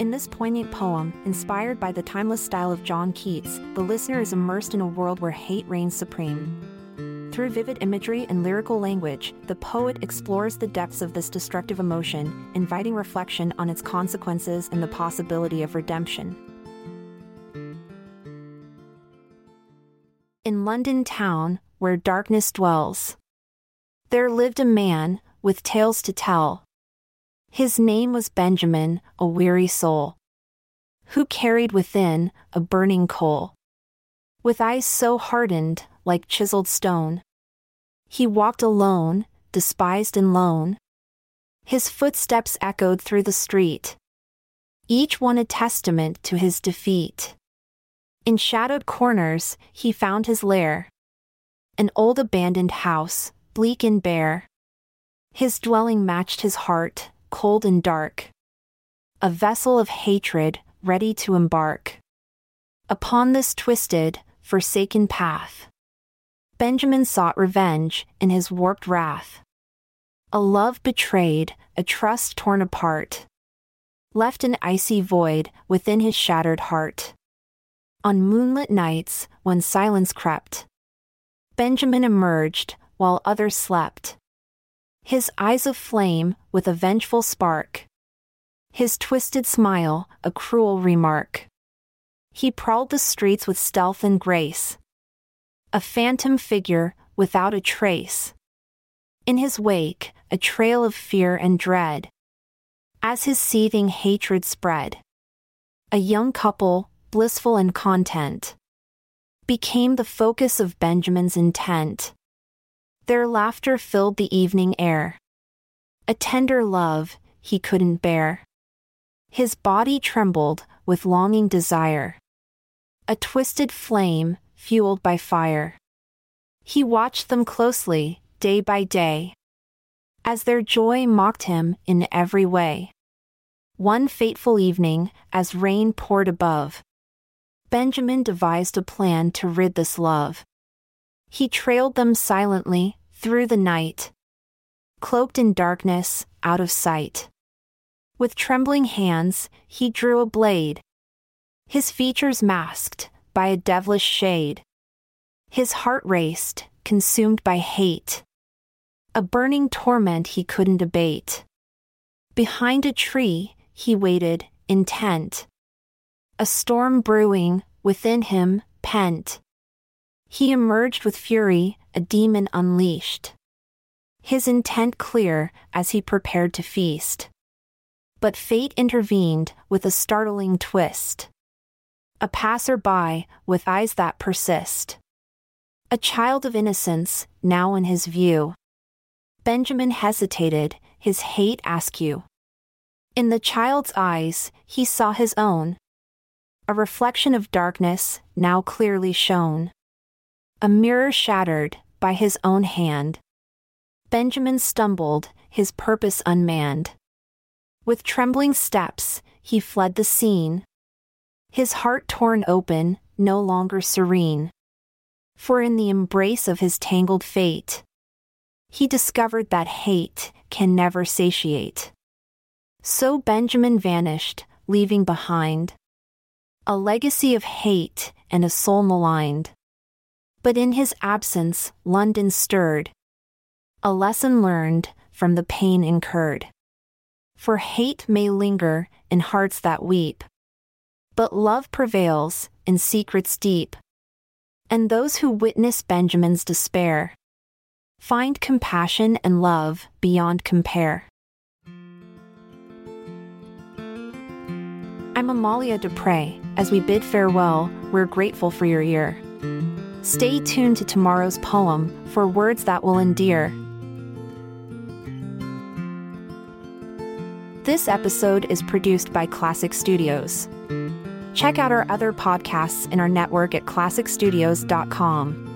In this poignant poem, inspired by the timeless style of John Keats, the listener is immersed in a world where hate reigns supreme. Through vivid imagery and lyrical language, the poet explores the depths of this destructive emotion, inviting reflection on its consequences and the possibility of redemption. In London town, where darkness dwells, there lived a man, with tales to tell. His name was Benjamin, a weary soul, who carried within a burning coal. With eyes so hardened, like chiseled stone, he walked alone, despised and lone. His footsteps echoed through the street, each one a testament to his defeat. In shadowed corners, he found his lair. An old abandoned house, bleak and bare. His dwelling matched his heart, cold and dark. A vessel of hatred, ready to embark. Upon this twisted, forsaken path, Benjamin sought revenge in his warped wrath. A love betrayed, a trust torn apart, left an icy void within his shattered heart. On moonlit nights, when silence crept, Benjamin emerged while others slept his eyes of flame with a vengeful spark, his twisted smile a cruel remark. He prowled the streets with stealth and grace, a phantom figure without a trace. In his wake, a trail of fear and dread. As his seething hatred spread, a young couple, blissful and content, became the focus of Benjamin's intent. Their laughter filled the evening air. A tender love he couldn't bear. His body trembled with longing desire. A twisted flame, fueled by fire. He watched them closely, day by day. As their joy mocked him in every way. One fateful evening, as rain poured above, Benjamin devised a plan to rid this love. He trailed them silently, through the night. Cloaked in darkness, out of sight. With trembling hands, he drew a blade. His features masked by a devilish shade. His heart raced, consumed by hate. A burning torment he couldn't abate. Behind a tree, he waited, intent. A storm brewing, within him, pent. He emerged with fury, a demon unleashed. His intent clear as he prepared to feast. But fate intervened with a startling twist. A passer-by with eyes that persist. A child of innocence, now in his view. Benjamin hesitated, his hate askew. In the child's eyes, he saw his own. A reflection of darkness, now clearly shown a mirror shattered by his own hand. Benjamin stumbled, his purpose unmanned. With trembling steps, he fled the scene. His heart torn open, no longer serene. For in the embrace of his tangled fate, he discovered that hate can never satiate. So Benjamin vanished, leaving behind a legacy of hate and a soul maligned. But in his absence, London stirred. A lesson learned from the pain incurred. For hate may linger in hearts that weep. But love prevails in secrets deep. And those who witness Benjamin's despair find compassion and love beyond compare. I'm Amalia Dupre. As we bid farewell, we're grateful for your ear. Stay tuned to tomorrow's poem for words that will endear. This episode is produced by Klassic Studios. Check out our other podcasts in our network at klassicstudios.com.